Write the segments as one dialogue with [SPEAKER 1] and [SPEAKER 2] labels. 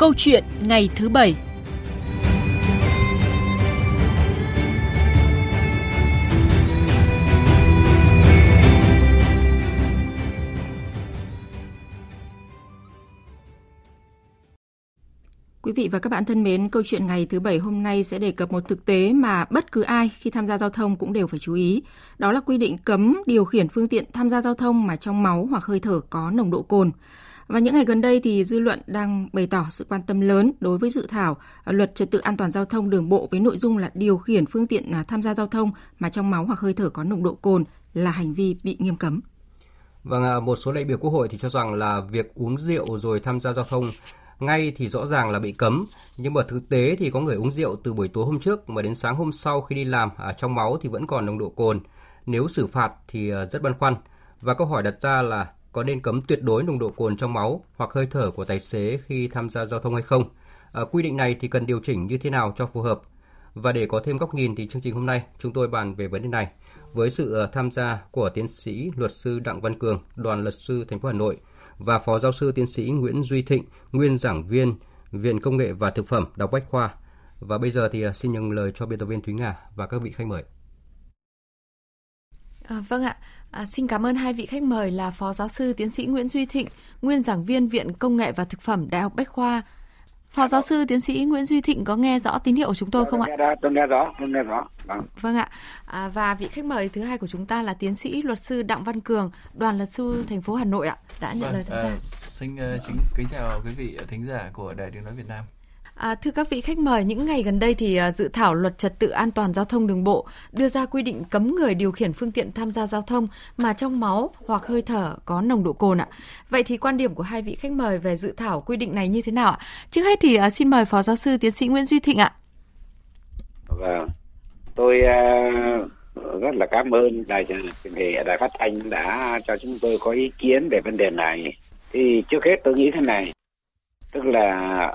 [SPEAKER 1] Câu chuyện ngày thứ bảy Quý vị và các bạn thân mến, câu chuyện ngày thứ Bảy hôm nay sẽ đề cập một thực tế mà bất cứ ai khi tham gia giao thông cũng đều phải chú ý. Đó là quy định cấm điều khiển phương tiện tham gia giao thông mà trong máu hoặc hơi thở có nồng độ cồn. Và những ngày gần đây thì dư luận đang bày tỏ sự quan tâm lớn đối với dự thảo à, luật trật tự an toàn giao thông đường bộ với nội dung là điều khiển phương tiện à, tham gia giao thông mà trong máu hoặc hơi thở có nồng độ cồn là hành vi bị nghiêm cấm.
[SPEAKER 2] Vâng, à, một số đại biểu Quốc hội thì cho rằng là việc uống rượu rồi tham gia giao thông ngay thì rõ ràng là bị cấm, nhưng mà thực tế thì có người uống rượu từ buổi tối hôm trước mà đến sáng hôm sau khi đi làm ở trong máu thì vẫn còn nồng độ cồn. Nếu xử phạt thì rất băn khoăn. Và câu hỏi đặt ra là có nên cấm tuyệt đối nồng độ cồn trong máu hoặc hơi thở của tài xế khi tham gia giao thông hay không? À, quy định này thì cần điều chỉnh như thế nào cho phù hợp? Và để có thêm góc nhìn thì chương trình hôm nay chúng tôi bàn về vấn đề này với sự à, tham gia của tiến sĩ luật sư Đặng Văn Cường, đoàn luật sư thành phố Hà Nội và phó giáo sư tiến sĩ Nguyễn Duy Thịnh, nguyên giảng viên Viện Công nghệ và Thực phẩm Đọc Bách Khoa. Và bây giờ thì à, xin nhận lời cho biên tập viên Thúy Nga và các vị khách mời.
[SPEAKER 3] À, vâng ạ. À, xin cảm ơn hai vị khách mời là Phó Giáo sư Tiến sĩ Nguyễn Duy Thịnh, nguyên giảng viên Viện Công nghệ và Thực phẩm Đại học Bách Khoa. Phó Giáo sư Tiến sĩ Nguyễn Duy Thịnh có nghe rõ tín hiệu của chúng tôi không ạ?
[SPEAKER 4] Tôi nghe rõ, tôi nghe rõ.
[SPEAKER 3] Vâng, vâng ạ. À, và vị khách mời thứ hai của chúng ta là Tiến sĩ luật sư Đặng Văn Cường, đoàn luật sư thành phố Hà Nội ạ, đã nhận vâng, lời tham gia. À,
[SPEAKER 5] xin uh, chính kính chào quý vị thính giả của Đài Tiếng nói Việt Nam.
[SPEAKER 3] À, thưa các vị khách mời, những ngày gần đây thì à, dự thảo luật trật tự an toàn giao thông đường bộ đưa ra quy định cấm người điều khiển phương tiện tham gia giao thông mà trong máu hoặc hơi thở có nồng độ cồn ạ. Vậy thì quan điểm của hai vị khách mời về dự thảo quy định này như thế nào ạ? Trước hết thì à, xin mời Phó Giáo sư Tiến sĩ Nguyễn Duy Thịnh ạ.
[SPEAKER 4] Vâng, tôi uh, rất là cảm ơn đài đài phát thanh đã cho chúng tôi có ý kiến về vấn đề này. Thì trước hết tôi nghĩ thế này, tức là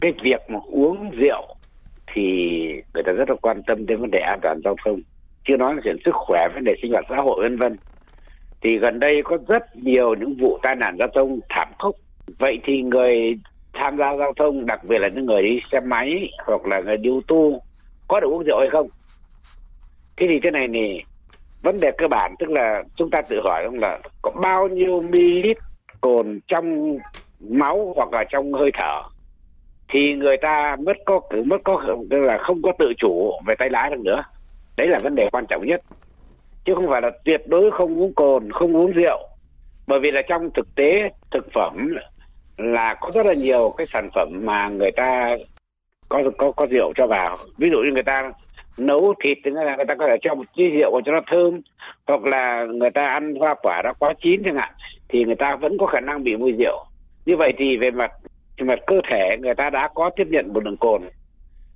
[SPEAKER 4] cái việc mà uống rượu thì người ta rất là quan tâm đến vấn đề an toàn giao thông chưa nói là chuyện sức khỏe, vấn đề sinh hoạt xã hội, vân vân. Thì gần đây có rất nhiều những vụ tai nạn giao thông thảm khốc. Vậy thì người tham gia giao thông, đặc biệt là những người đi xe máy hoặc là người đi ô tô, có được uống rượu hay không? Thế thì thế này thì vấn đề cơ bản, tức là chúng ta tự hỏi không là có bao nhiêu ml cồn trong máu hoặc là trong hơi thở? Thì người ta mất có mất có, tức là không có tự chủ về tay lái được nữa. Đấy là vấn đề quan trọng nhất. Chứ không phải là tuyệt đối không uống cồn, không uống rượu. Bởi vì là trong thực tế, thực phẩm là có rất là nhiều cái sản phẩm mà người ta có có có rượu cho vào. Ví dụ như người ta nấu thịt thì là người ta có thể cho một chút rượu cho nó thơm. Hoặc là người ta ăn hoa quả đã quá chín chẳng hạn, thì người ta vẫn có khả năng bị mùi rượu. Như vậy thì về mặt thì mà cơ thể người ta đã có tiếp nhận một đường cồn.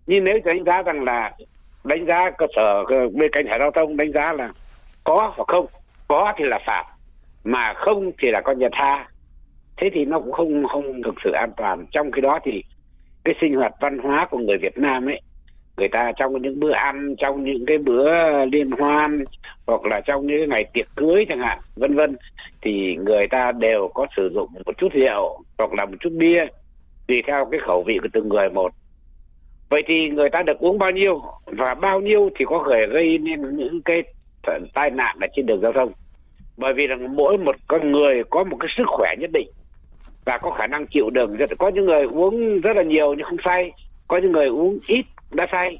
[SPEAKER 4] Nhưng nếu đánh giá rằng là đánh giá cơ sở bên cảnh sát giao thông đánh giá là có hoặc không, có thì là phạt, mà không thì là con nhà tha. Thế thì nó cũng không không thực sự an toàn. Trong khi đó thì cái sinh hoạt văn hóa của người Việt Nam ấy, người ta trong những bữa ăn, trong những cái bữa liên hoan, hoặc là trong những ngày tiệc cưới chẳng hạn, vân vân, thì người ta đều có sử dụng một chút rượu hoặc là một chút bia tùy theo cái khẩu vị của từng người một. Vậy thì người ta được uống bao nhiêu và bao nhiêu thì có thể gây nên những cái tai nạn ở trên đường giao thông. Bởi vì là mỗi một con người có một cái sức khỏe nhất định và có khả năng chịu đựng có những người uống rất là nhiều nhưng không say, có những người uống ít đã say.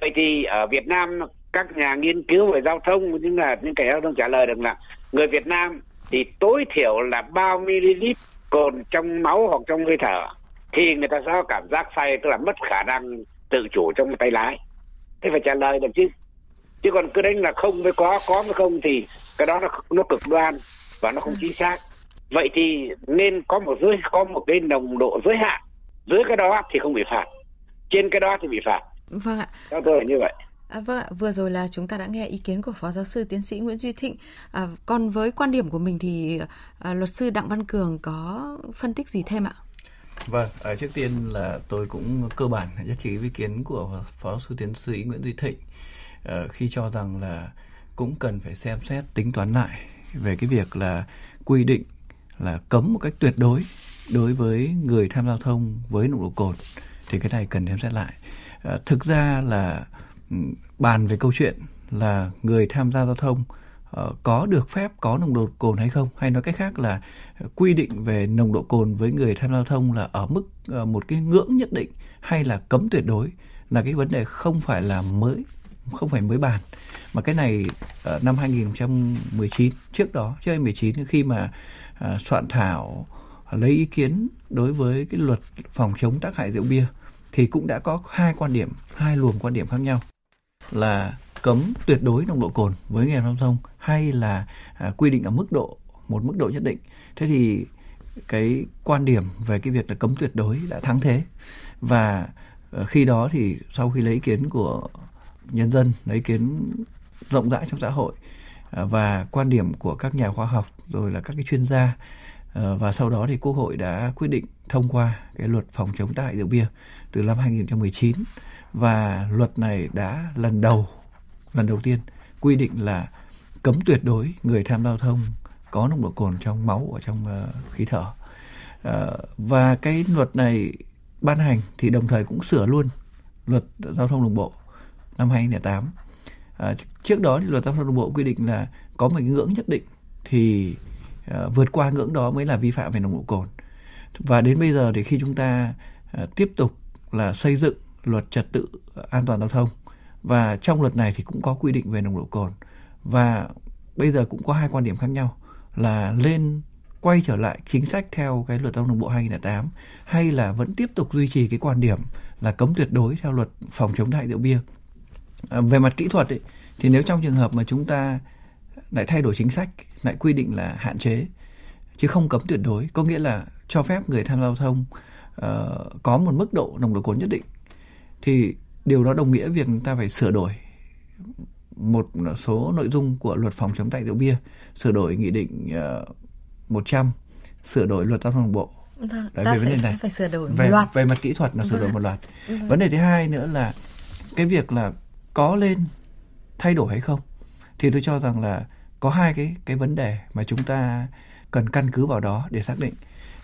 [SPEAKER 4] Vậy thì ở Việt Nam, các nhà nghiên cứu về giao thông những là những kẻ giao thông trả lời được là người Việt Nam thì tối thiểu là bao ml cồn trong máu hoặc trong hơi thở thì người ta sẽ có cảm giác say tức là mất khả năng tự chủ trong tay lái thế phải trả lời được chứ. Chứ còn cứ đánh là không với có có với không thì cái đó nó nó cực đoan và nó không chính xác. Vậy thì nên có một giới có một cái nồng độ giới hạn. Dưới cái đó thì không bị phạt. Trên cái đó thì bị phạt.
[SPEAKER 3] Vâng ạ.
[SPEAKER 4] Theo tôi là như vậy.
[SPEAKER 3] À, vâng ạ, vừa rồi là chúng ta đã nghe ý kiến của Phó Giáo sư Tiến sĩ Nguyễn Duy Thịnh. À, còn với quan điểm của mình thì à, luật sư Đặng Văn Cường có phân tích gì thêm ạ?
[SPEAKER 5] Vâng, à, trước tiên là tôi cũng cơ bản nhất trí ý kiến của Phó giáo sư tiến sĩ Nguyễn Duy Thịnh à, khi cho rằng là cũng cần phải xem xét tính toán lại về cái việc là quy định là cấm một cách tuyệt đối đối với người tham gia giao thông với nồng độ cồn thì cái này cần xem xét lại. À, thực ra là ừ, bàn về câu chuyện là người tham gia giao thông Ờ, có được phép có nồng độ cồn hay không? Hay nói cách khác là quy định về nồng độ cồn với người tham gia giao thông là ở mức ờ, một cái ngưỡng nhất định hay là cấm tuyệt đối là cái vấn đề không phải là mới, không phải mới bàn. Mà cái này ờ, năm 2019 trước đó, trước 2019 khi mà soạn thảo lấy ý kiến đối với cái luật phòng chống tác hại rượu bia thì cũng đã có hai quan điểm, hai luồng quan điểm khác nhau là cấm tuyệt đối nồng độ cồn với người giao thông hay là à, quy định ở mức độ một mức độ nhất định. Thế thì cái quan điểm về cái việc là cấm tuyệt đối đã thắng thế. Và ờ, khi đó thì sau khi lấy ý kiến của nhân dân lấy ý kiến rộng rãi trong xã hội à, và quan điểm của các nhà khoa học rồi là các cái chuyên gia ờ, và sau đó thì Quốc hội đã quyết định thông qua cái luật phòng chống tác hại rượu bia từ năm 2019 và luật này đã lần đầu lần đầu tiên quy định là cấm tuyệt đối người tham giao thông có nồng độ cồn trong máu ở trong uh, khí thở. Uh, và cái luật này ban hành thì đồng thời cũng sửa luôn luật giao thông đường bộ năm 2008 à, ờ, trước đó thì luật giao thông đường bộ quy định là có một cái ngưỡng nhất định thì uh, vượt qua ngưỡng đó mới là vi phạm về nồng độ cồn. Và đến bây giờ thì khi chúng ta uh, tiếp tục là xây dựng luật trật tự an toàn giao thông và trong luật này thì cũng có quy định về nồng độ cồn và bây giờ cũng có hai quan điểm khác nhau là lên quay trở lại chính sách theo cái luật giao thông bộ 2008 hay là vẫn tiếp tục duy trì cái quan điểm là cấm tuyệt đối theo luật phòng chống đại rượu bia. À, về mặt kỹ thuật ấy, thì nếu trong trường hợp mà chúng ta lại thay đổi chính sách, lại quy định là hạn chế chứ không cấm tuyệt đối, có nghĩa là cho phép người tham gia giao thông uh, có một mức độ nồng độ cồn nhất định thì điều đó đồng nghĩa việc ta phải sửa đổi một số nội dung của luật phòng chống tại rượu bia sửa đổi nghị định uh, ờ, 100 sửa đổi luật giao thông đường bộ
[SPEAKER 3] Vâng, Đấy, ta về vấn đề này
[SPEAKER 5] phải sửa đổi về, loạt. về mặt kỹ thuật là sửa đổi vâng. một loạt. Vâng. Vấn đề thứ hai nữa là cái việc là có lên thay đổi hay không thì tôi cho rằng là có hai cái cái vấn đề mà chúng ta cần căn cứ vào đó để xác định.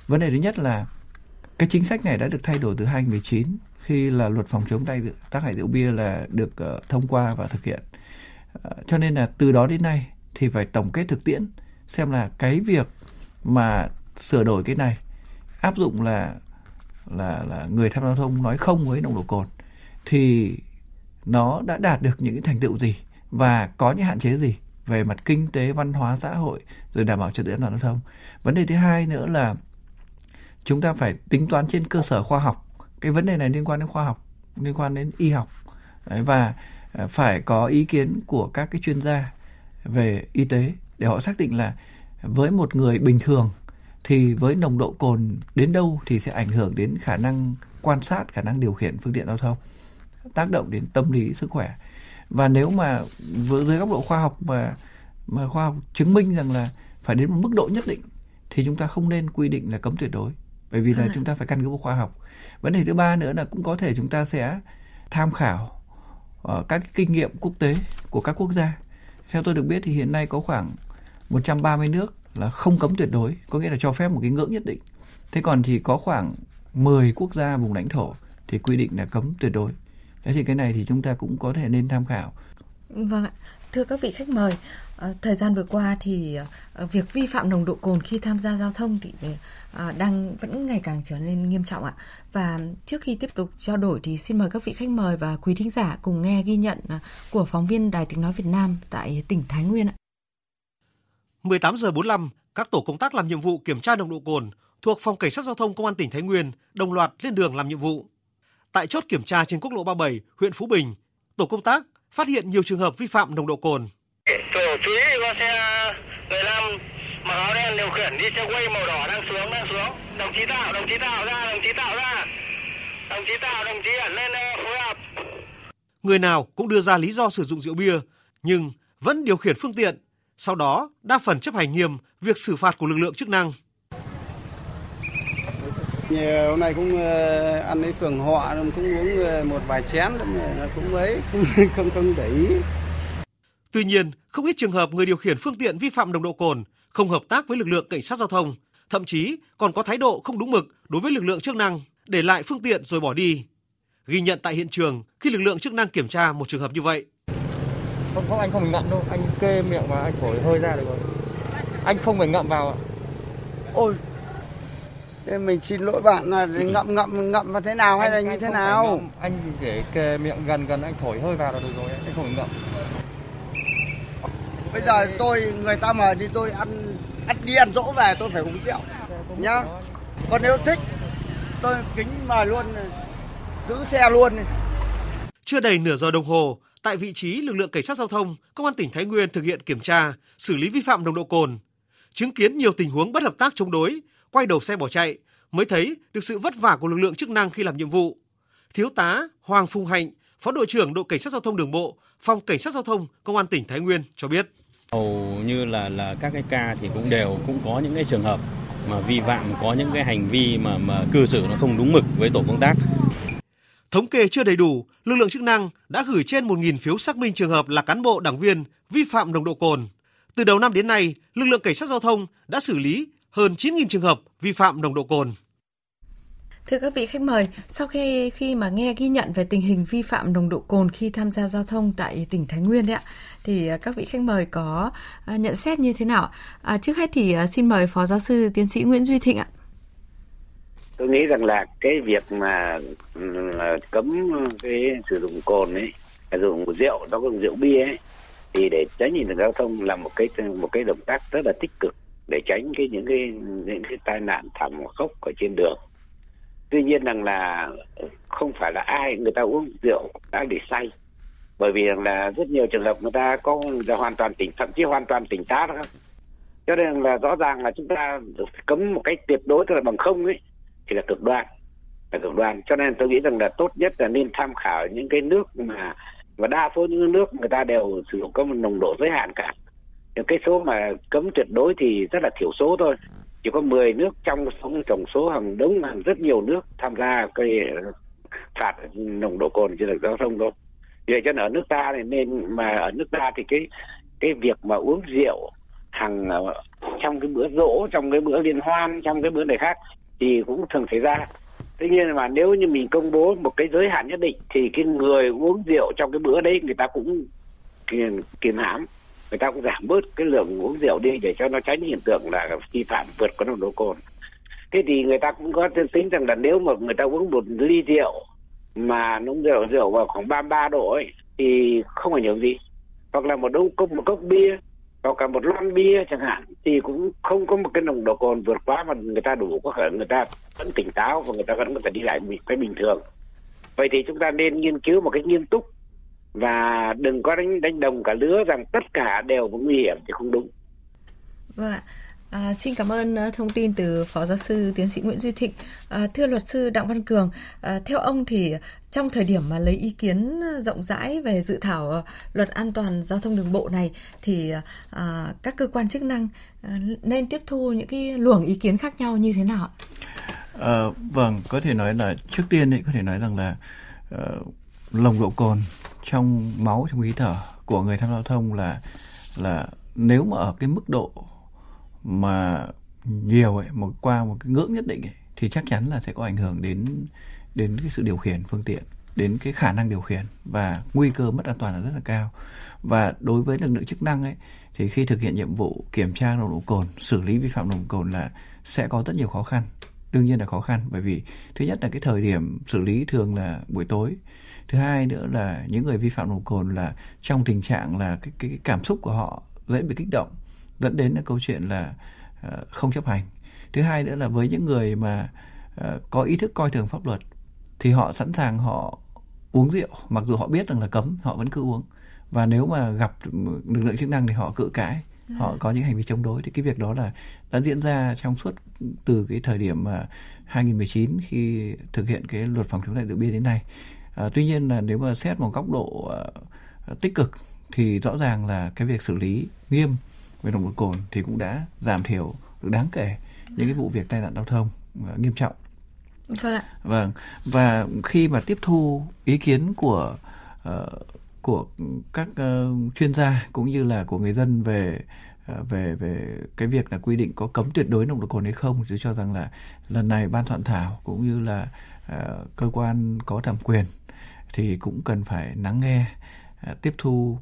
[SPEAKER 5] Vấn đề thứ nhất là cái chính sách này đã được thay đổi từ 2019 khi là luật phòng chống tay tác hại rượu bia là được uh, thông qua và thực hiện. Uh, cho nên là từ đó đến nay thì phải tổng kết thực tiễn xem là cái việc mà sửa đổi cái này áp dụng là là là người tham gia giao thông nói không với nồng độ cồn thì nó đã đạt được những cái thành tựu gì và có những hạn chế gì về mặt kinh tế văn hóa xã hội rồi đảm bảo trật tự an toàn giao thông vấn đề thứ hai nữa là chúng ta phải tính toán trên cơ sở khoa học cái vấn đề này liên quan đến khoa học liên quan đến y học. Đấy, và à, phải có ý kiến của các cái chuyên gia về y tế để họ xác định là với một người bình thường thì với nồng độ cồn đến đâu thì sẽ ảnh hưởng đến khả năng quan sát khả năng điều khiển phương tiện giao thông tác động đến tâm lý sức khỏe. Và nếu mà với dưới góc độ khoa học mà mà khoa học chứng minh rằng là phải đến một mức độ nhất định thì chúng ta không nên quy định là cấm tuyệt đối. Bởi vì là à. chúng ta phải căn cứ vào khoa học vấn đề thứ ba nữa là cũng có thể chúng ta sẽ tham khảo ở các kinh nghiệm quốc tế của các quốc gia. Theo tôi được biết thì hiện nay có khoảng 130 nước là không cấm tuyệt đối, có nghĩa là cho phép một cái ngưỡng nhất định. Thế còn thì có khoảng 10 quốc gia vùng lãnh thổ thì quy định là cấm tuyệt đối. Thế thì cái này thì chúng ta cũng có thể nên tham khảo
[SPEAKER 3] vâng ạ. Thưa các vị khách mời ờ, thời gian vừa qua thì ờ, việc vi phạm nồng độ cồn khi tham gia giao thông thì ờ, đang vẫn ngày càng trở nên nghiêm trọng ạ. Và trước khi tiếp tục trao đổi thì xin mời các vị khách mời và quý thính giả cùng nghe ghi nhận của phóng viên Đài Tiếng nói Việt Nam tại tỉnh Thái Nguyên ạ.
[SPEAKER 6] 18 giờ 45 các tổ công tác làm nhiệm vụ kiểm tra nồng độ cồn thuộc phòng cảnh sát giao thông công an tỉnh Thái Nguyên đồng loạt lên đường làm nhiệm vụ. Tại chốt kiểm tra trên quốc lộ 37 huyện Phú Bình, tổ công tác phát hiện nhiều trường hợp vi phạm nồng độ cồn.
[SPEAKER 7] Tổ chú ý có xe 15 mặc áo đen điều khiển đi xe quay màu đỏ đang xuống đang xuống. Đồng chí Tạo, đồng chí Tạo ra, đồng chí Tạo ra. Đồng chí Tạo, đồng chí ẩn lên phối hợp.
[SPEAKER 6] Người nào cũng đưa ra lý do sử dụng rượu bia nhưng vẫn điều khiển phương tiện. Sau đó, đa phần chấp hành nghiêm việc xử phạt của lực lượng chức năng.
[SPEAKER 8] Hôm nay cũng ờ, ăn lấy phường họ cũng uống ờ, một vài chén cũng ấy không không không để ý
[SPEAKER 6] tuy nhiên không ít trường hợp người điều khiển phương tiện vi phạm nồng độ cồn không hợp tác với lực lượng cảnh sát giao thông thậm chí còn có thái độ không đúng mực đối với lực lượng chức năng, để lại phương tiện rồi bỏ đi. Ghi nhận tại hiện trường khi lực lượng chức năng kiểm tra một trường hợp như vậy.
[SPEAKER 9] Không, không anh không phải ngậm đâu, anh kê miệng và anh thổi hơi ra được rồi. Anh không phải ngậm vào ạ.
[SPEAKER 8] Ôi, thế mình xin lỗi bạn là ngậm ngậm ngậm vào thế nào hay là như thế nào?
[SPEAKER 9] Anh chỉ để kề miệng gần gần anh thổi hơi vào là được rồi, anh không ngậm.
[SPEAKER 8] Bây giờ tôi người ta mời đi tôi ăn ăn đi ăn dỗ về tôi phải uống rượu nhá. Còn nếu thích tôi kính mời luôn giữ xe luôn.
[SPEAKER 6] Chưa đầy nửa giờ đồng hồ, tại vị trí lực lượng cảnh sát giao thông, công an tỉnh Thái Nguyên thực hiện kiểm tra, xử lý vi phạm nồng độ cồn. Chứng kiến nhiều tình huống bất hợp tác chống đối, quay đầu xe bỏ chạy, mới thấy được sự vất vả của lực lượng chức năng khi làm nhiệm vụ. Thiếu tá Hoàng Phùng Hạnh, Phó đội trưởng đội cảnh sát giao thông đường bộ, phòng cảnh sát giao thông công an tỉnh Thái Nguyên cho biết.
[SPEAKER 10] Hầu như là là các cái ca thì cũng đều cũng có những cái trường hợp mà vi phạm có những cái hành vi mà mà cư xử nó không đúng mực với tổ công tác.
[SPEAKER 6] Thống kê chưa đầy đủ, lực lượng chức năng đã gửi trên 1.000 phiếu xác minh trường hợp là cán bộ đảng viên vi phạm nồng độ cồn. Từ đầu năm đến nay, lực lượng cảnh sát giao thông đã xử lý hơn 9.000 trường hợp vi phạm nồng độ cồn.
[SPEAKER 3] Thưa các vị khách mời, sau khi khi mà nghe ghi nhận về tình hình vi phạm nồng độ cồn khi tham gia giao thông tại tỉnh Thái Nguyên đấy ạ, thì các vị khách mời có à, nhận xét như thế nào? À, trước hết thì à, xin mời Phó Giáo sư Tiến sĩ Nguyễn Duy Thịnh ạ.
[SPEAKER 4] Tôi nghĩ rằng là cái việc mà ừ, cấm cái sử dụng cồn ấy, sử dụng rượu, đó dùng rượu bia ấy, thì để tránh nhìn giao thông là một cái một cái động tác rất là tích cực để tránh cái những cái những cái tai nạn thảm khốc ở trên đường. Tuy nhiên rằng là không phải là ai người ta uống rượu đã bị say. Bởi vì rằng là rất nhiều trường hợp người ta có người ta hoàn toàn tỉnh, thậm chí hoàn toàn tỉnh táo đó. Cho nên là rõ ràng là chúng ta cấm một cách tuyệt đối, tức là bằng không ấy, thì là cực đoan, là cực đoan. Cho nên tôi nghĩ rằng là tốt nhất là nên tham khảo những cái nước mà, và đa số những nước người ta đều sử dụng có một nồng độ giới hạn cả cái số mà cấm tuyệt đối thì rất là thiểu số thôi. Chỉ có 10 nước trong tổng số hàng đống, hàng rất nhiều nước tham gia cái ờ, phạt nồng độ cồn trên đường giao thông thôi. Vậy cho nên ở nước ta này nên, mà ở nước ta thì cái cái việc mà uống rượu hàng ờ, trong cái bữa rỗ, trong cái bữa liên hoan, trong cái bữa này khác thì cũng thường xảy ra. Tuy nhiên mà nếu như mình công bố một cái giới hạn nhất định thì cái người uống rượu trong cái bữa đấy người ta cũng kiềm kiềm hãm người ta cũng giảm bớt cái lượng uống rượu đi để cho nó tránh hiện tượng là vi phạm vượt quá nồng độ cồn. Thế thì người ta cũng có tính rằng là nếu mà người ta uống một ly rượu mà nông rượu rượu vào khoảng 33 độ ấy, thì không ảnh hưởng gì. Hoặc là một đâu cốc, một cốc bia, hoặc cả một lon bia chẳng hạn, thì cũng không có một cái nồng độ cồn vượt quá mà người ta đủ, có thể người ta vẫn tỉnh táo và người ta vẫn có thể đi lại một cái bình thường. Vậy thì chúng ta nên nghiên cứu một cách nghiêm túc và đừng có đánh đánh đồng cả lứa rằng tất cả đều có nguy hiểm thì không đúng.
[SPEAKER 3] Vâng ạ. À, xin cảm ơn uh, thông tin từ Phó Giáo sư Tiến sĩ Nguyễn Duy Thịnh. À, thưa luật sư Đặng Văn Cường, à, theo ông thì trong thời điểm mà lấy ý kiến rộng rãi về dự thảo uh, luật an toàn giao thông đường bộ này thì à, các cơ quan chức năng à, nên tiếp thu những cái luồng ý kiến khác nhau như thế nào?
[SPEAKER 5] À, vâng, có thể nói là trước tiên ấy có thể nói rằng là uh, lồng độ cồn trong máu trong khí thở của người tham gia giao thông là là nếu mà ở cái mức độ mà nhiều ấy một qua một cái ngưỡng nhất định ấy, thì chắc chắn là sẽ có ảnh hưởng đến đến cái sự điều khiển phương tiện đến cái khả năng điều khiển và nguy cơ mất an toàn là rất là cao. Và đối với lực lượng chức năng ấy thì khi thực hiện nhiệm vụ kiểm tra nồng độ cồn xử lý vi phạm nồng độ cồn là sẽ có rất nhiều khó khăn. Đương nhiên là khó khăn bởi vì thứ nhất là cái thời điểm xử lý thường là buổi tối thứ hai nữa là những người vi phạm nồng độ cồn là trong tình trạng là cái, cái, cái cảm xúc của họ dễ bị kích động dẫn đến là câu chuyện là uh, không chấp hành. Thứ hai nữa là với những người mà uh, có ý thức coi thường pháp luật thì họ sẵn sàng họ uống rượu mặc dù họ biết rằng là cấm họ vẫn cứ uống. Và nếu mà gặp lực lượng chức năng thì họ cự cãi họ có những hành vi chống đối thì cái việc đó là đã diễn ra trong suốt từ cái thời điểm mà 2019 khi thực hiện cái luật phòng chống lại rượu bia đến nay À, tuy nhiên là nếu mà xét một góc độ uh, tích cực thì rõ ràng là cái việc xử lý nghiêm về nồng độ cồn thì cũng đã giảm thiểu được đáng kể những cái vụ việc tai nạn giao thông uh, nghiêm trọng.
[SPEAKER 3] Vâng ạ.
[SPEAKER 5] Vâng và khi mà tiếp thu ý kiến của uh, của các uh, chuyên gia cũng như là của người dân về về về cái việc là quy định có cấm tuyệt đối nồng độ cồn hay không tôi cho rằng là lần này ban soạn thảo cũng như là uh, cơ quan có thẩm quyền thì cũng cần phải lắng nghe à, tiếp thu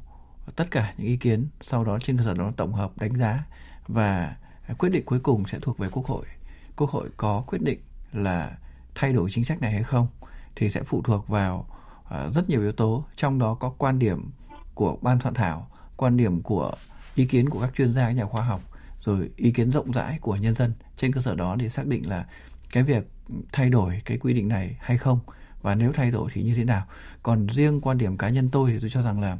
[SPEAKER 5] tất cả những ý kiến, sau đó trên cơ sở đó tổng hợp đánh giá và quyết định cuối cùng sẽ thuộc về quốc hội. Quốc hội có quyết định là thay đổi chính sách này hay không thì sẽ phụ thuộc vào à, rất nhiều yếu tố, trong đó có quan điểm của ban soạn thảo, quan điểm của ý kiến của các chuyên gia, các nhà khoa học, rồi ý kiến rộng rãi của nhân dân. Trên cơ sở đó để xác định là cái việc thay đổi cái quy định này hay không và nếu thay đổi thì như thế nào? Còn riêng quan điểm cá nhân tôi thì tôi cho rằng là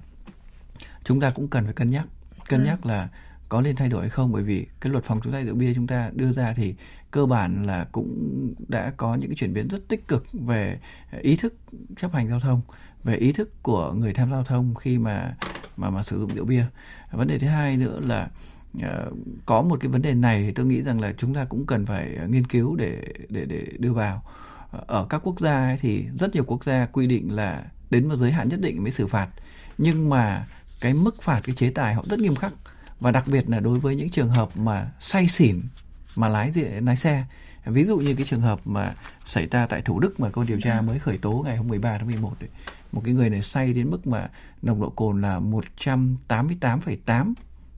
[SPEAKER 5] chúng ta cũng cần phải cân nhắc. Cân nhắc là có nên thay đổi hay không? Bởi vì cái luật phòng chống tác rượu bia chúng ta đưa ra thì cơ bản là cũng đã có những cái chuyển biến rất tích cực về ý thức chấp hành giao thông về ý thức của người tham gia giao thông khi mà mà mà sử dụng rượu bia. Vấn đề thứ hai nữa là uh, có một cái vấn đề này thì tôi nghĩ rằng là chúng ta cũng cần phải nghiên cứu để để để đưa vào ở các quốc gia ấy thì rất nhiều quốc gia quy định là đến một giới hạn nhất định mới xử phạt. Nhưng mà cái mức phạt cái chế tài họ rất nghiêm khắc. Và đặc biệt là đối với những trường hợp mà say xỉn mà lái lái xe. Ví dụ như cái trường hợp mà xảy ra tại Thủ Đức mà cơ điều tra mới khởi tố ngày hôm 13 tháng 11 ấy. một cái người này say đến mức mà nồng độ cồn là 188,8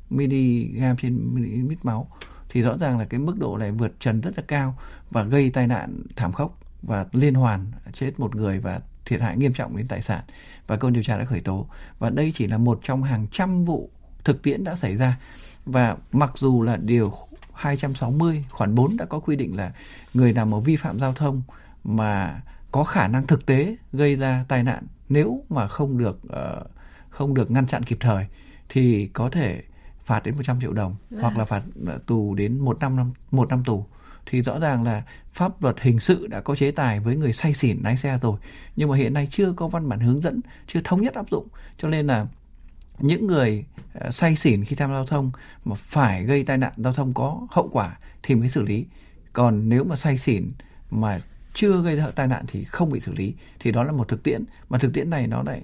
[SPEAKER 5] mg trên ml máu. Thì rõ ràng là cái mức độ này vượt trần rất là cao và gây tai nạn thảm khốc và liên hoàn chết một người và thiệt hại nghiêm trọng đến tài sản. Và cơ quan điều tra đã khởi tố. Và đây chỉ là một trong hàng trăm vụ thực tiễn đã xảy ra. Và mặc dù là điều 260 khoản 4 đã có quy định là người nào mà vi phạm giao thông mà có khả năng thực tế gây ra tai nạn nếu mà không được uh, không được ngăn chặn kịp thời thì có thể phạt đến 100 triệu đồng à. hoặc là phạt ờ, tù đến một năm năm một năm tù thì rõ ràng là pháp luật hình sự đã có chế tài với người say xỉn, lái xe rồi. Nhưng mà hiện nay chưa có văn bản hướng dẫn, chưa thống nhất áp dụng. Cho nên là những người ờ, say xỉn khi tham gia giao thông mà phải gây tai nạn giao thông có hậu quả thì mới xử lý. Còn nếu mà say xỉn mà chưa gây ra tai nạn thì không bị xử lý. Thì đó là một thực tiễn. Mà thực tiễn này nó lại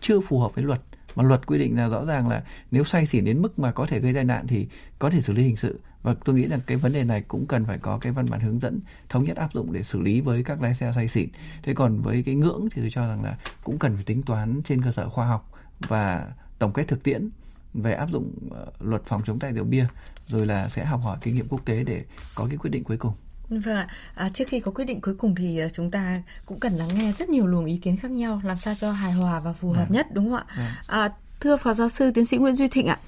[SPEAKER 5] chưa phù hợp với luật. Mà luật quy định là rõ ràng là nếu say xỉn đến mức mà có thể gây tai nạn thì có thể xử lý hình sự và tôi nghĩ rằng cái vấn đề này cũng cần phải có cái văn bản hướng dẫn thống nhất áp dụng để xử lý với các lái xe say xỉn thế còn với cái ngưỡng thì tôi cho rằng là cũng cần phải tính toán trên cơ sở khoa học và tổng kết thực tiễn về áp dụng uh, luật phòng chống tai rượu bia rồi là sẽ học hỏi kinh nghiệm quốc tế để có cái quyết định cuối cùng
[SPEAKER 3] Vâng ạ, à, trước khi có quyết định cuối cùng thì à, chúng ta cũng cần lắng nghe rất nhiều luồng ý kiến khác nhau làm sao cho hài hòa và phù hợp à. nhất đúng không ạ? À. À, thưa Phó Giáo sư Tiến sĩ Nguyễn Duy Thịnh ạ, à,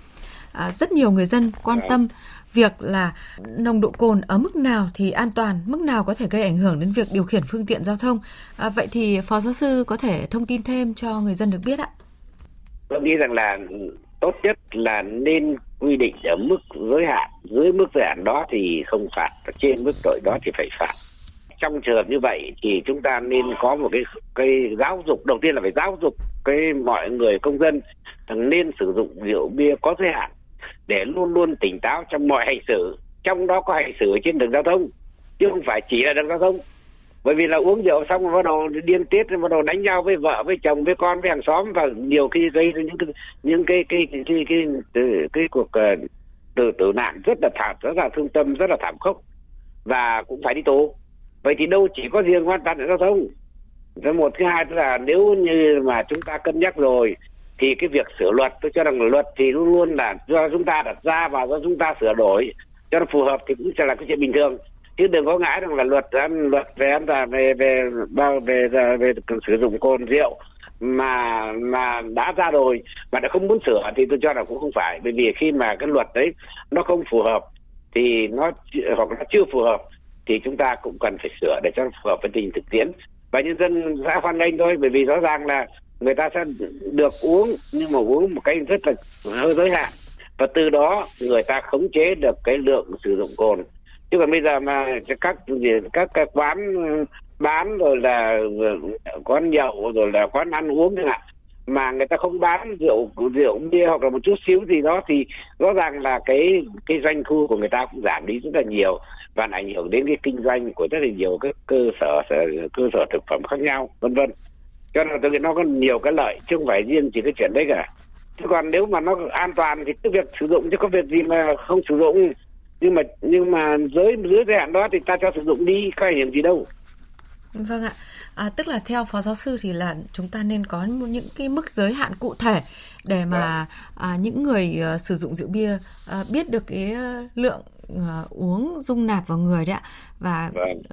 [SPEAKER 3] rất nhiều người dân quan tâm việc là nồng độ cồn ở mức nào thì an toàn, mức nào có thể gây ảnh hưởng đến việc điều khiển phương tiện giao thông. À, vậy thì Phó Giáo sư có thể thông tin thêm cho người dân được biết ạ?
[SPEAKER 4] Tôi nghĩ rằng là tốt nhất là nên quy định ở mức giới hạn dưới mức giới hạn đó thì không phạt trên mức tội đó thì phải phạt trong trường hợp như vậy thì chúng ta nên có một cái cái giáo dục đầu tiên là phải giáo dục cái mọi người công dân nên sử dụng rượu bia có giới hạn để luôn luôn tỉnh táo trong mọi hành xử trong đó có hành xử trên đường giao thông chứ không phải chỉ là đường giao thông. Bởi vì là uống rượu xong rồi bắt đầu điên tiết rồi bắt đầu đánh nhau với vợ với chồng với con với hàng xóm và nhiều khi gây ra những cái những cái cái cái cái, cái, cái, cái cuộc uh, tử tử nạn rất là thảm rất là thương tâm rất là thảm khốc và cũng phải đi tù. Vậy thì đâu chỉ có riêng quan tai nạn giao thông. Cái một thứ hai là nếu như mà chúng ta cân nhắc rồi thì cái việc sửa luật tôi cho rằng luật thì luôn luôn là do chúng ta đặt ra và do chúng ta sửa đổi. Cho nó phù hợp thì cũng sẽ là cái chuyện bình thường. Chứ đừng có ngại rằng là luật luật về an toàn về về bao về, về về sử dụng cồn rượu mà mà đã ra rồi mà đã không muốn sửa thì tôi cho là cũng không phải. Bởi vì khi mà cái luật đấy nó không phù hợp thì nó hoặc nó chưa phù hợp thì chúng ta cũng cần phải sửa để cho nó phù hợp với tình thực tiễn. Và nhân dân sẽ hoan nghênh thôi bởi vì rõ ràng là người ta sẽ được uống, nhưng mà uống một cách rất là hơi giới hạn. Và từ đó, người ta khống chế được cái lượng sử dụng cồn. Chứ còn bây giờ mà các các cái quán bán rồi là quán nhậu rồi là quán ăn uống chẳng hạn, mà người ta không bán rượu rượu bia hoặc là một chút xíu gì đó, thì rõ ràng là cái cái doanh thu của người ta cũng giảm đi rất là nhiều và ảnh hưởng đến cái kinh doanh của rất là nhiều các cơ sở cơ sở thực phẩm khác nhau, vân vân cho nên tôi nghĩ nó có nhiều cái lợi chứ không phải riêng chỉ cái chuyện đấy cả. Chứ còn nếu mà nó an toàn thì cái việc sử dụng chứ có việc gì mà không sử dụng. Nhưng mà nhưng mà dưới dưới giới hạn đó thì ta cho sử dụng đi có ảnh hưởng gì đâu.
[SPEAKER 3] Vâng ạ. À, tức là theo phó giáo sư thì là chúng ta nên có những cái mức giới hạn cụ thể để mà à, những người uh, sử dụng rượu bia uh, biết được cái uh, lượng uh, uống dung nạp vào người đấy ạ và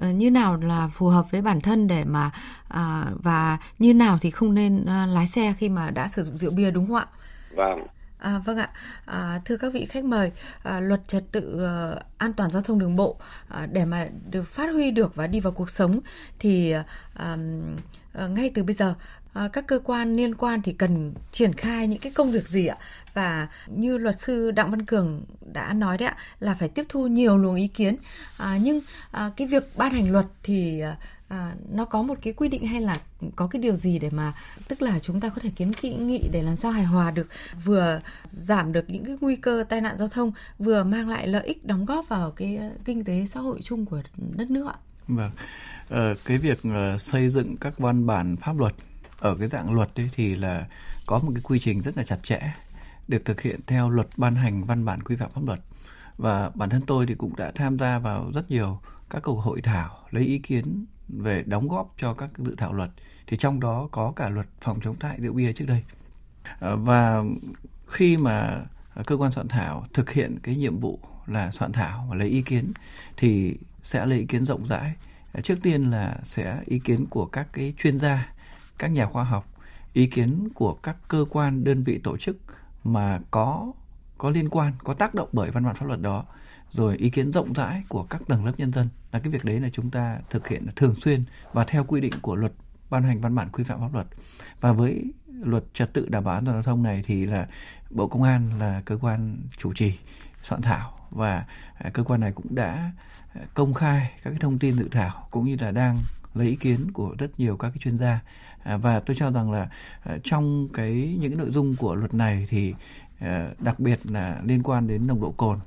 [SPEAKER 3] uh, như nào là phù hợp với bản thân để mà uh, và như nào thì không nên uh, lái xe khi mà đã sử dụng rượu bia đúng không ạ?
[SPEAKER 4] Vâng.
[SPEAKER 3] À, vâng ạ, à, thưa các vị khách mời, à, luật trật tự à, an toàn giao thông đường bộ à, để mà được phát huy được và đi vào cuộc sống thì à, à, ngay từ bây giờ à, các cơ quan liên quan thì cần triển khai những cái công việc gì ạ? Và như luật sư Đặng Văn Cường đã nói đấy ạ, là phải tiếp thu nhiều luồng ý kiến. À, nhưng à, cái việc ban hành luật thì à, à nó có một cái quy định hay là có cái điều gì để mà tức là chúng ta có thể kiến kỵ nghị để làm sao hài hòa được vừa giảm được những cái nguy cơ tai nạn giao thông vừa mang lại lợi ích đóng góp vào cái à, kinh tế xã hội chung của đất nước ạ.
[SPEAKER 5] Vâng, ờ, cái việc ờ, xây dựng các văn bản pháp luật ở cái dạng luật ấy thì là có một cái quy trình rất là chặt chẽ được thực hiện theo luật ban hành văn bản quy phạm pháp luật. Và bản thân tôi thì cũng đã tham gia vào rất nhiều các cuộc hội thảo, lấy ý kiến về đóng góp cho các dự thảo luật. Thì trong đó có cả luật phòng chống tại rượu bia trước đây. Ờ, và khi mà cơ quan soạn thảo thực hiện cái nhiệm vụ là soạn thảo và lấy ý kiến thì sẽ lấy ý kiến rộng rãi. Trước tiên là sẽ ý kiến của các cái chuyên gia các nhà khoa học, ý kiến của các cơ quan, đơn vị tổ chức mà có có liên quan, có tác động bởi văn bản pháp luật đó, rồi ý kiến rộng rãi của các tầng lớp nhân dân. Là cái việc đấy là chúng ta thực hiện thường xuyên và theo quy định của luật ban hành văn bản quy phạm pháp luật. Và với luật trật tự đảm bảo an toàn giao thông này thì là bộ công an là cơ quan chủ trì, soạn thảo và à, cơ quan này cũng đã à, công khai các cái thông tin dự thảo cũng như là đang lấy ý kiến của rất nhiều các cái chuyên gia và tôi cho rằng là trong cái những nội dung của luật này thì đặc biệt là liên quan đến nồng độ cồn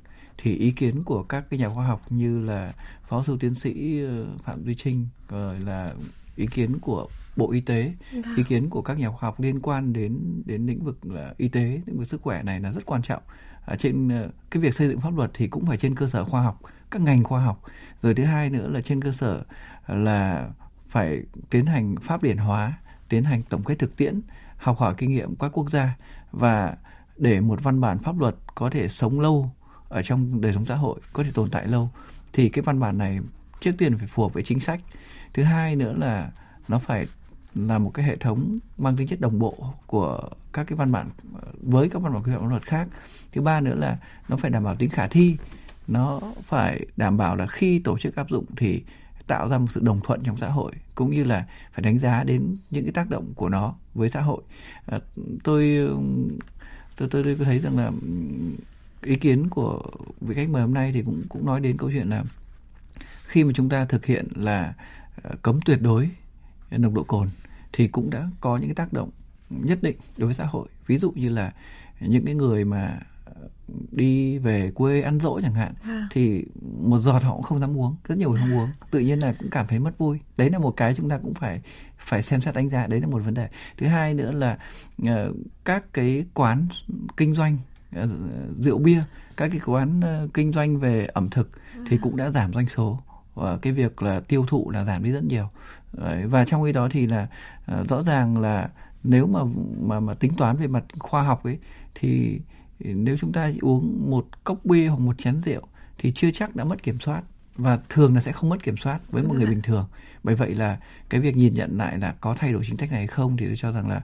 [SPEAKER 5] thì ý kiến của các cái nhà khoa học như là phó sư tiến sĩ ờ, phạm duy trinh rồi là ý kiến của bộ y tế vâng. ý kiến của các nhà khoa học liên quan đến đến lĩnh vực là y tế lĩnh vực sức khỏe này là rất quan trọng. Ở trên ờ, cái việc xây dựng pháp luật thì cũng phải trên cơ sở khoa học các ngành khoa học. Rồi thứ hai nữa là trên cơ sở là phải tiến hành pháp điển hóa tiến hành tổng kết thực tiễn, học hỏi kinh nghiệm các quốc gia và để một văn bản pháp luật có thể sống lâu ở trong đời sống xã hội, có thể tồn tại lâu, thì cái văn bản này trước tiên phải phù hợp với chính sách. Thứ hai nữa là nó phải là một cái hệ thống mang tính chất đồng bộ của các cái văn bản, với các văn bản quy phạm pháp luật khác. Thứ ba nữa là nó phải đảm bảo tính khả thi, nó phải đảm bảo là khi tổ chức áp dụng thì tạo ra một sự đồng thuận trong xã hội cũng như là phải đánh giá đến những cái tác động của nó với xã hội. À, tôi tôi tôi, tôi thấy rằng là ý kiến của vị khách mời hôm nay thì cũng cũng nói đến câu chuyện là khi mà chúng ta thực hiện là à, cấm tuyệt đối nồng độ cồn thì cũng đã có những cái tác động nhất định đối với xã hội. Ví dụ như là những cái người mà đi về quê ăn dỗ chẳng hạn à. thì một giọt họ cũng không dám uống rất nhiều người không uống tự nhiên là cũng cảm thấy mất vui đấy là một cái chúng ta cũng phải phải xem xét đánh giá đấy là một vấn đề thứ hai nữa là uh, các cái quán kinh doanh uh, rượu bia các cái quán uh, kinh doanh về ẩm thực à. thì cũng đã giảm doanh số và cái việc là tiêu thụ là giảm đi rất nhiều đấy, và trong khi đó thì là uh, rõ ràng là nếu mà mà mà tính toán về mặt khoa học ấy thì nếu chúng ta uống một cốc bia hoặc một chén rượu thì chưa chắc đã mất kiểm soát và thường là sẽ không mất kiểm soát với một người bình thường. Bởi vậy là cái việc nhìn nhận lại là có thay đổi chính sách này hay không thì tôi cho rằng là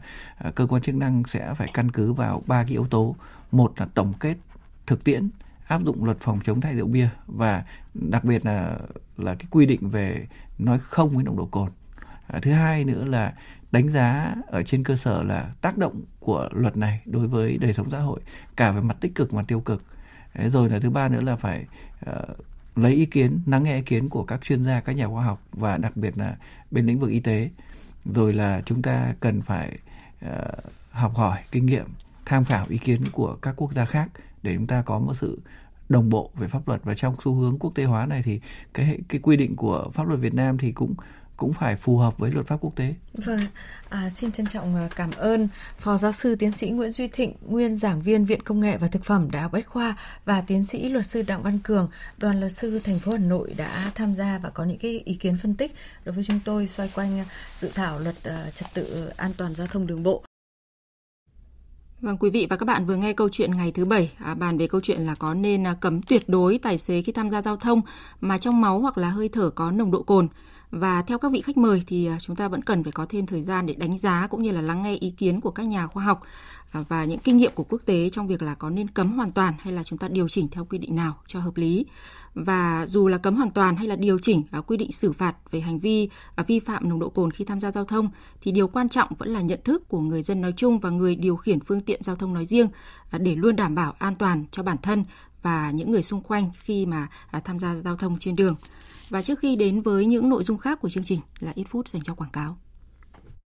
[SPEAKER 5] uh, cơ quan chức năng sẽ phải căn cứ vào ba cái yếu tố. Một là tổng kết thực tiễn áp dụng luật phòng chống thay rượu bia và đặc biệt là là cái quy định về nói không với nồng độ cồn. À, thứ hai nữa là đánh giá ở trên cơ sở là tác động của luật này đối với đời sống xã hội cả về mặt tích cực và tiêu cực. Đấy, rồi là thứ ba nữa là phải uh, lấy ý kiến lắng nghe ý kiến của các chuyên gia các nhà khoa học và đặc biệt là bên lĩnh vực y tế. Rồi là chúng ta cần phải uh, học hỏi kinh nghiệm tham khảo ý kiến của các quốc gia khác để chúng ta có một sự đồng bộ về pháp luật. Và trong xu hướng quốc tế hóa này thì cái cái quy định của pháp luật Việt Nam thì cũng cũng phải phù hợp với luật pháp quốc tế.
[SPEAKER 3] Vâng, à, xin trân trọng à, cảm ơn Phó Giáo sư Tiến sĩ Nguyễn Duy Thịnh, nguyên giảng viên Viện Công nghệ và Thực phẩm Đại học Bách khoa và Tiến sĩ luật sư Đặng Văn Cường, đoàn luật sư thành phố Hà Nội đã tham gia và có những cái ý kiến phân tích đối với chúng tôi xoay quanh dự thảo luật uh, trật tự an toàn giao thông đường bộ.
[SPEAKER 1] Vâng, quý vị và các bạn vừa nghe câu chuyện ngày thứ bảy à, bàn về câu chuyện là có nên à, cấm tuyệt đối tài xế khi tham gia giao thông mà trong máu hoặc là hơi thở có nồng độ cồn. Và theo các vị khách mời thì à, chúng ta vẫn cần phải có thêm thời gian để đánh giá cũng như là lắng nghe ý kiến của các nhà khoa học à, và những kinh nghiệm của quốc tế trong việc là có nên cấm hoàn toàn hay là chúng ta điều chỉnh theo quy định nào cho hợp lý. Và dù là cấm hoàn toàn hay là điều chỉnh à, quy định xử phạt về hành vi vi phạm nồng độ cồn khi tham gia giao thông, thì điều quan trọng vẫn là nhận thức của người dân nói chung và người điều khiển phương tiện giao thông nói riêng để luôn đảm bảo an toàn cho bản thân và những người xung quanh khi mà tham gia giao thông trên đường. Và trước khi đến với những nội dung khác của chương trình là ít phút dành cho quảng cáo.